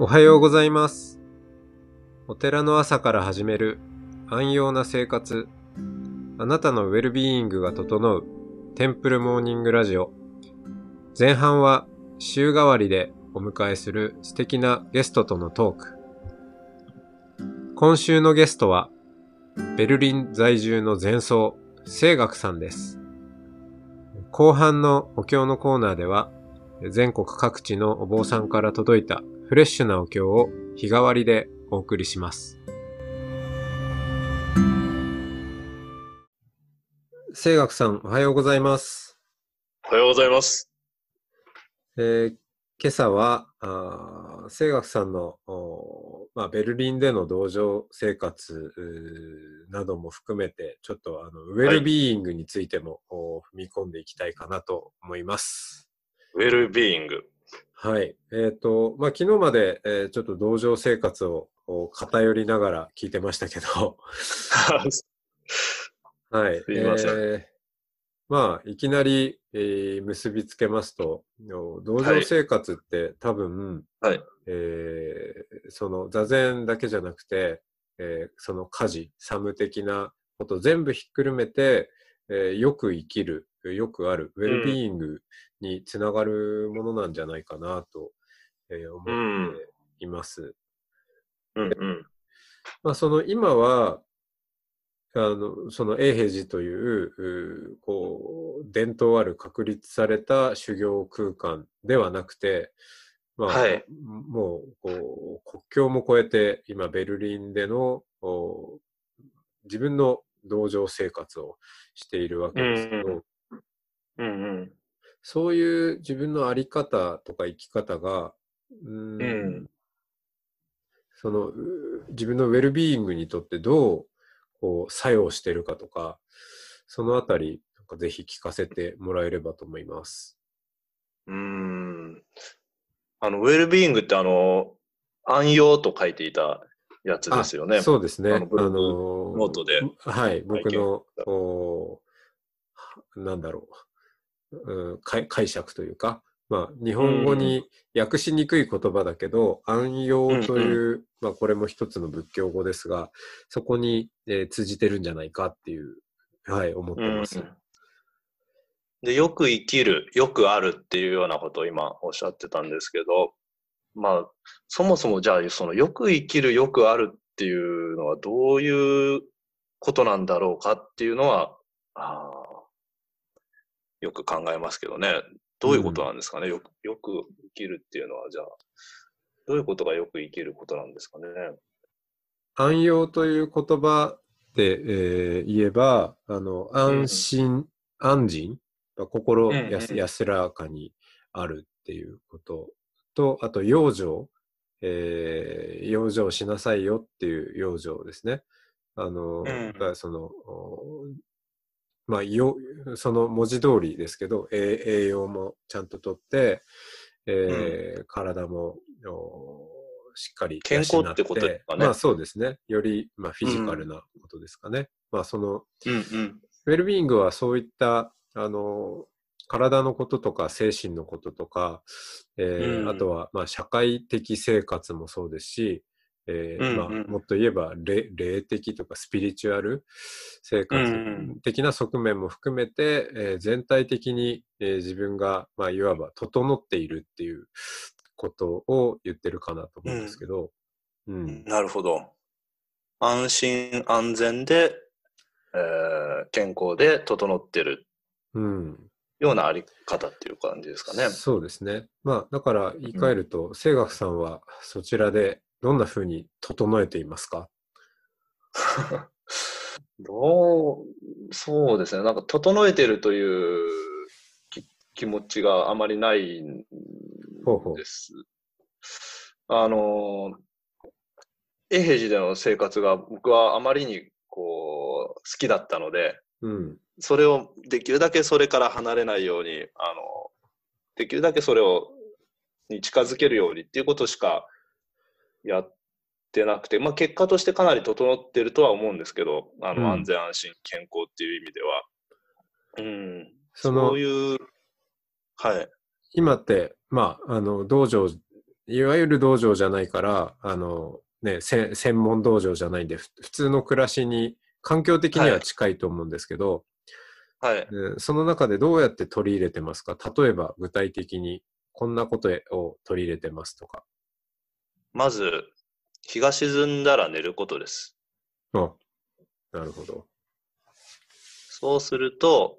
おはようございます。お寺の朝から始める安養な生活。あなたのウェルビーイングが整うテンプルモーニングラジオ。前半は週替わりでお迎えする素敵なゲストとのトーク。今週のゲストはベルリン在住の前奏、聖学さんです。後半のお経のコーナーでは全国各地のお坊さんから届いたフレッシュなお経を日替わりでお送りします。聖学さん、おはようございます。おはようございます。えー今朝は、あー聖学さんの、まあ、ベルリンでの道場生活なども含めて、ちょっとあのウェルビーイングについても、お踏み込んでいきたいかなと思います。ウェルビーイング。はい。えっ、と、まあ、昨日まで、えーちょっと道場生活をお偏りながら聞いてましたけど、はい。すいませんえーまあ、いきなり、えー結びつけますと、お道場生活って多分、はいえーその座禅だけじゃなくて、えーその家事、サム的なこと全部ひっくるめて、えーよく生きる、よくある、ウェルビーイングにつながるものなんじゃないかなと、えー思っています。うんうん。まあ、その今は、あの、その永平寺という、こう、伝統ある確立された修行空間ではなくて、まあ、はいもう、こう、国境も越えて、今、ベルリンでの、お自分の道場生活をしているわけですけど、うんうんうん。そういう自分のあり方とか生き方が、うーんうんそのう自分のウェルビーイングにとってどうこう作用してるかとか、そのあたり、ぜひ聞かせてもらえればと思います。うーん。あの、ウェルビーイングってあの、安養と書いていたやつですよね。あそうですね。あのノートではい、僕の、おなんだろう、うん解解釈というか、まあ、日本語に訳しにくい言葉だけど、安養という、まあ、これも一つの仏教語ですが、そこに、えー通じてるんじゃないかっていう、はい、思ってます。うんで、よく生きる、よくあるっていうようなことを今おっしゃってたんですけど、まあ、そもそもじゃあ、そのよく生きる、よくあるっていうのはどういうことなんだろうかっていうのは、あーよく考えますけどね。どういうことなんですかね、よく、よく生きるっていうのは、じゃあ、どういうことがよく生きることなんですかね？安養という言葉で、えー言えば、あの、安心、安心、心うんうん。安安らかにあるっていうことと、あと、養生、えー養生しなさいよっていう養生ですね。あの、うんその、おまあ、よ、その文字通りですけど、え栄養もちゃんととって、えー体もおしっかり健康ってことですかねまあそうですね。より、まあ、フィジカルなことですかね。まあその、うんうん。ウェルビーイングはそういった、あの、体のこととか精神のこととか、えーうんあとは、まあ、社会的生活もそうですし、えーうんうんまあ、もっと言えば霊、霊的とかスピリチュアル生活うん的な側面も含めて、えー全体的に、えー自分が、まあ、いわば整っているっていうことを言ってるかなと思うんですけど、うん。なるほど。安心安全で、えー健康で整ってるうん。ようなあり方っていう感じですかね。そうですね。まあ、だから言い換えると、清学さんはそちらでどんな風に整えていますか？どう、そうですね。なんか整えてるというき気持ちがあまりないんほうほうです。あの、永平寺での生活が僕はあまりにこう好きだったので、うん。それをできるだけそれから離れないように、あの、できるだけそれを、に近づけるようにっていうことしかやってなくて、まあ結果としてかなり整ってるとは思うんですけど、あの、うん安全安心健康っていう意味では。うん。そのそういう、はい。今って、まあ、あの、道場いわゆる道場じゃないから、あの、ね、せ専門道場じゃないんで、ふ普通の暮らしに、環境的には近いと思うんですけど、はい。でその中でどうやって取り入れてますか？例えば具体的にこんなことを取り入れてますとか。まず、日が沈んだら寝ることです。あ、なるほど。そうすると、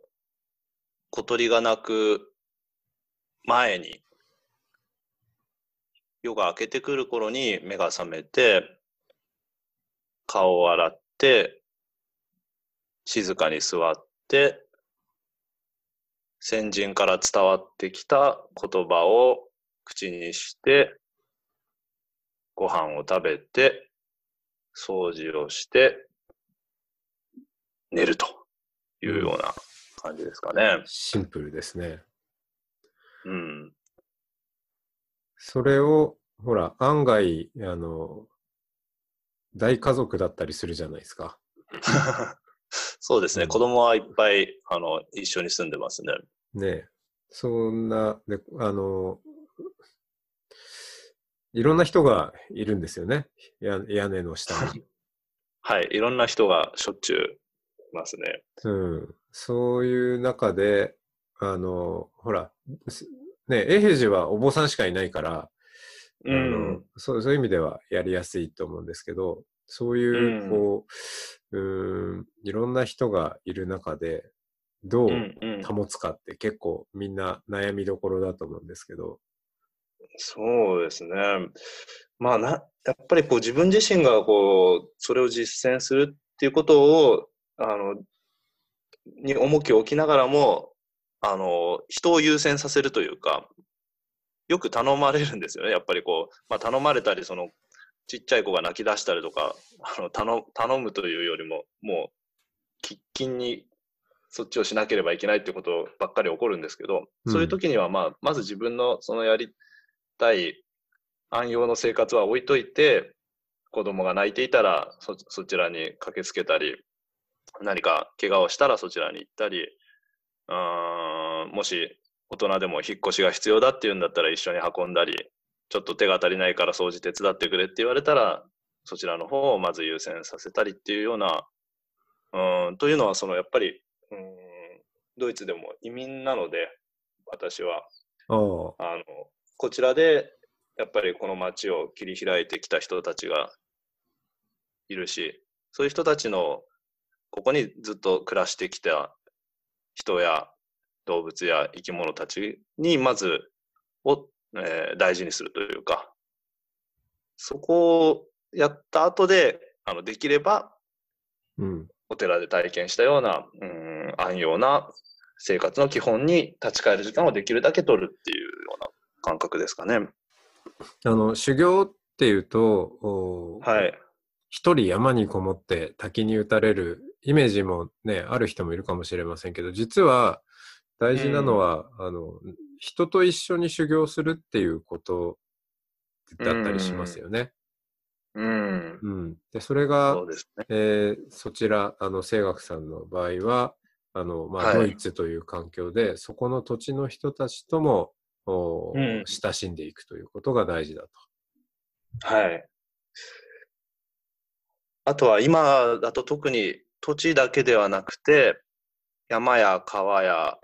小鳥が鳴く前に、夜が明けてくる頃に目が覚めて、顔を洗って、静かに座って、先人から伝わってきた言葉を口にして、ご飯を食べて、掃除をして、寝るというような感じですかね。シンプルですね。うん。それを、ほら、案外、あの、大家族だったりするじゃないですか。そうですね。うん子供はいっぱい、あの、一緒に住んでますね。ねえそんな、で、あの、いろんな人がいるんですよね。や屋根の下に。はい。いろんな人がしょっちゅういますね。うん。そういう中で、あの、ほら、すね、永平寺はお坊さんしかいないから、うあのん。そうそういう意味ではやりやすいと思うんですけど、そういう、うんこう、うーん、いろんな人がいる中で、どう保つかって結構みんな悩みどころだと思うんですけど、そうですね。まあな、やっぱりこう自分自身がこう、それを実践するっていうことを、あの、に重きを置きながらも、あの、人を優先させるというか、よく頼まれるんですよね。やっぱりこう、まあ頼まれたり、その、ちっちゃい子が泣き出したりとか、あの、頼、頼むというよりも、もう、喫緊にそっちをしなければいけないってことばっかり起こるんですけど、うん。そういう時には、まあ、まず自分のそのやりたい安養の生活は置いといて、子供が泣いていたらそそちらに駆けつけたり、何か怪我をしたらそちらに行ったり、うーんもし大人でも引っ越しが必要だっていうんだったら一緒に運んだり、ちょっと手が足りないから掃除手伝ってくれって言われたら、そちらの方をまず優先させたりっていうような、うーんというのは、そのやっぱり、うーんドイツでも移民なので、私は、あの、こちらで、やっぱりこの街を切り開いてきた人たちがいるし、そういう人たちの、ここにずっと暮らしてきた人や動物や生き物たちに、まず、を、えー大事にするというか、そこをやった後で、あの、できれば、うん。お寺で体験したような、うん、安養な生活の基本に立ち返る時間をできるだけ取るっていうような感覚ですかね。あの、修行っていうと、おはい。一人山にこもって滝に打たれるイメージもね、ある人もいるかもしれませんけど、実は大事なのは、あの、人と一緒に修行するっていうことだったりしますよね。うん。うん。で、それがそね。えーそちら、あの、清学さんの場合は、あの、まあ、はいドイツという環境で、そこの土地の人たちとも、おうん親しんでいくということが大事だと。はい。あとは今だと特に土地だけではなくて、山や川や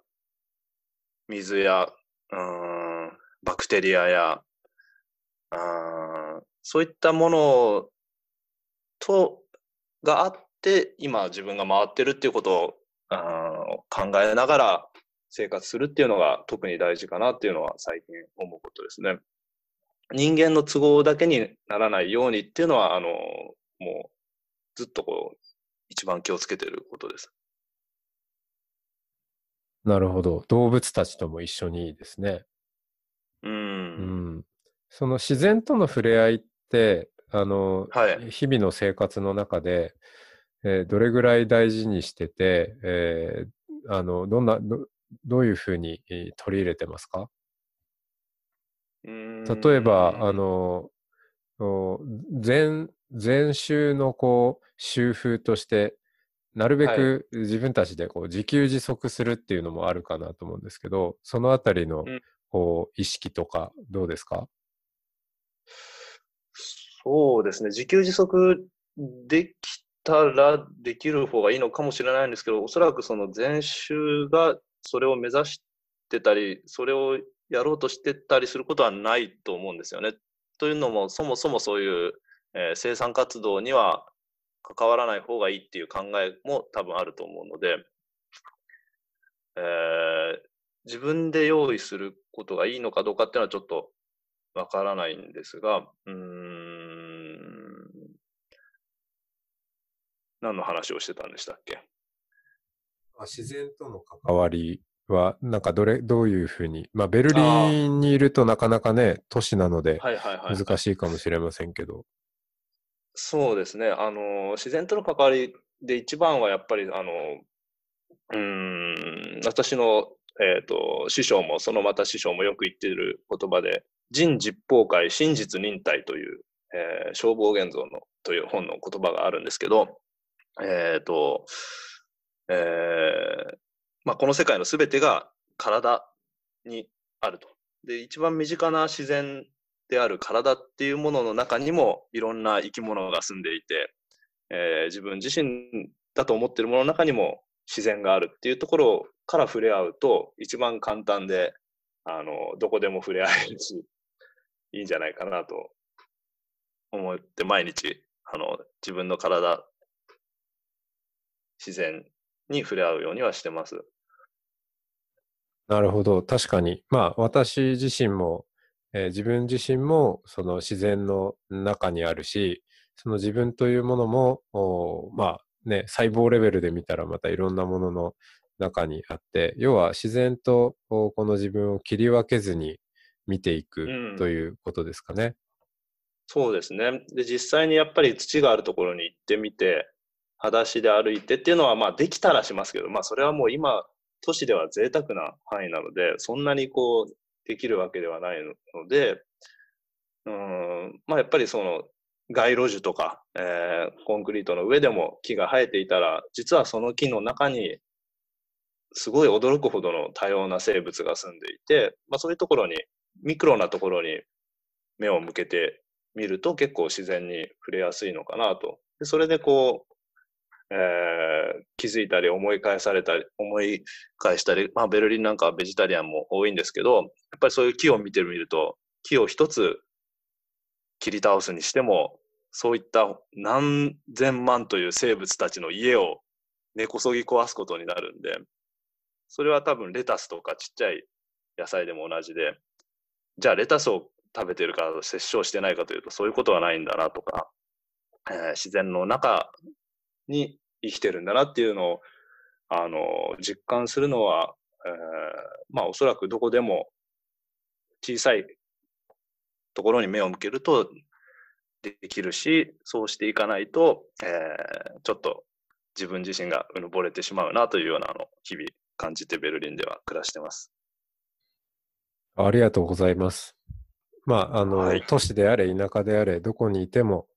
水や、バクテリアや、そういったものと、があって、今自分が回ってるっていうことを、考えながら生活するっていうのが特に大事かなっていうのは最近思うことですね。人間の都合だけにならないようにっていうのは、あの、もうずっとこう、一番気をつけてることです。なるほど。動物たちとも一緒にですね。う。うんん。その自然との触れ合いって、あの、はい日々の生活の中で、えーどれぐらい大事にしてて、えーあの、どんな、どどういうふうにえー取り入れてますか？例えば、あ、の、お禅、禅宗のこう、宗風として、なるべく自分たちでこう自給自足するっていうのもあるかなと思うんですけど、そのあたりのうんこう意識とかどうですか？そうですね。自給自足できたらできる方がいいのかもしれないんですけど、おそらくその前週がそれを目指してたり、それをやろうとしてたりすることはないと思うんですよね。というのも、そもそもそういう、えー、生産活動には関わらない方がいいっていう考えも多分あると思うので、えー、自分で用意することがいいのかどうかっていうのはちょっとわからないんですが、うーん、何の話をしてたんでしたっけ？自然との関わりは、なんかどれ、どういうふうに、まあ、ベルリンにいるとなかなかね、都市なので、難しいかもしれませんけど。そうですね。あの、自然との関わりで一番はやっぱり、あの、うん、私の、えっ、ー、と、師匠も、そのまた師匠もよく言っている言葉で、人実法界真実忍耐という、えー、消防現像のという本の言葉があるんですけど、えっ、ー、と、えー、まあ、この世界のすべてが体にあると。で、一番身近な自然である体っていうものの中にもいろんな生き物が住んでいて、えー、自分自身だと思ってるものの中にも自然があるっていうところから触れ合うと一番簡単で、あの、どこでも触れ合えるし、いいんじゃないかなと思って毎日、あの、自分の体、自然に触れ合うようにはしてます。なるほど。確かに。まあ、私自身も、えー、自分自身も、その自然の中にあるし、その自分というものも、まあね、細胞レベルで見たらまたいろんなものの中にあって、要は自然とこの自分を切り分けずに見ていくということですかね。うん、そうですね。で、実際にやっぱり土があるところに行ってみて、裸足で歩いてっていうのは、まあできたらしますけど、まあそれはもう今、都市では贅沢な範囲なので、そんなにこう、できるわけではないので、うん、まあやっぱりその、街路樹とか、えー、コンクリートの上でも木が生えていたら、実はその木の中に、すごい驚くほどの多様な生物が住んでいて、まあそういうところに、ミクロなところに目を向けてみると結構自然に触れやすいのかなと。でそれでこう、えー、気づいたり思い返されたり、思い返したり、まあベルリンなんかはベジタリアンも多いんですけど、やっぱりそういう木を見てみると、木を一つ切り倒すにしても、そういった何千万という生物たちの家を根こそぎ壊すことになるんで、それは多分レタスとかちっちゃい野菜でも同じで、じゃあレタスを食べてるか殺生してないかというとそういうことはないんだなとか、えー、自然の中に生きてるんだなっていうのを、あの、実感するのは、えー、まあおそらくどこでも小さいところに目を向けるとできるし、そうしていかないと、えー、ちょっと自分自身がうぬぼれてしまうなというようなの日々感じてベルリンでは暮らしてます。ありがとうございます。まあ、あの、はい、都市であれ、田舎であれ、どこにいても、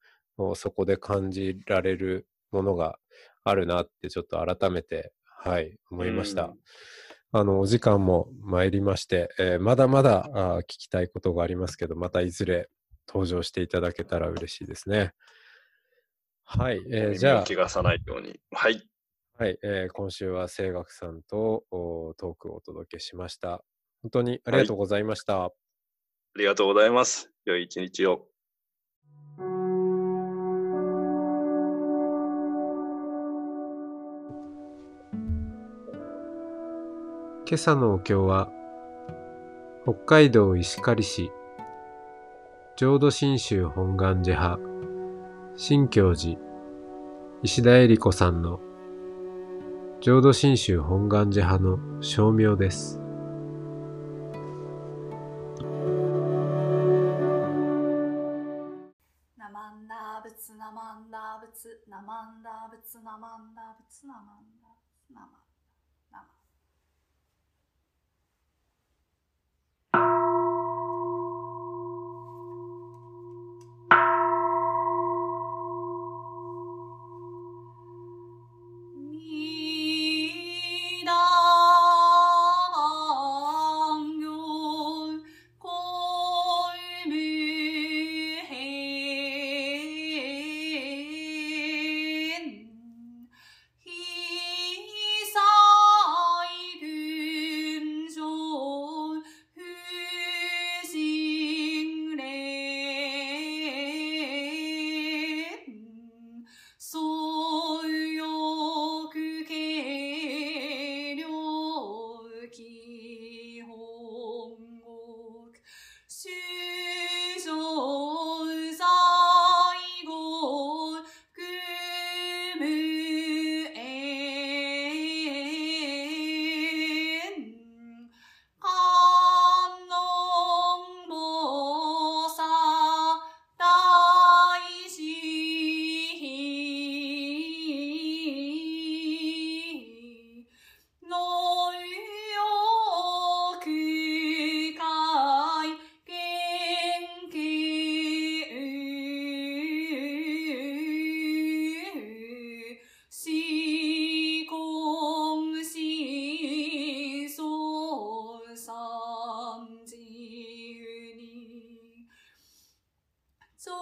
そこで感じられるものがあるなってちょっと改めて、はい、思いました。あの、お時間も参りまして、えー、まだまだあ聞きたいことがありますけど、またいずれ登場していただけたら嬉しいですね。はい、えー、じゃあ。気がさないように。はい。はい、えー、今週は清学さんとトークをお届けしました。本当にありがとうございました。はい、ありがとうございます。良い一日を。今朝のお経は、北海道石狩市、浄土真宗本願寺派、新教寺、石田恵理子さんの浄土真宗本願寺派の称名です。ナマンダーブツナマンダーブツナマンダーブツナマンダーブツナマンダーブ Samsini. So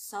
So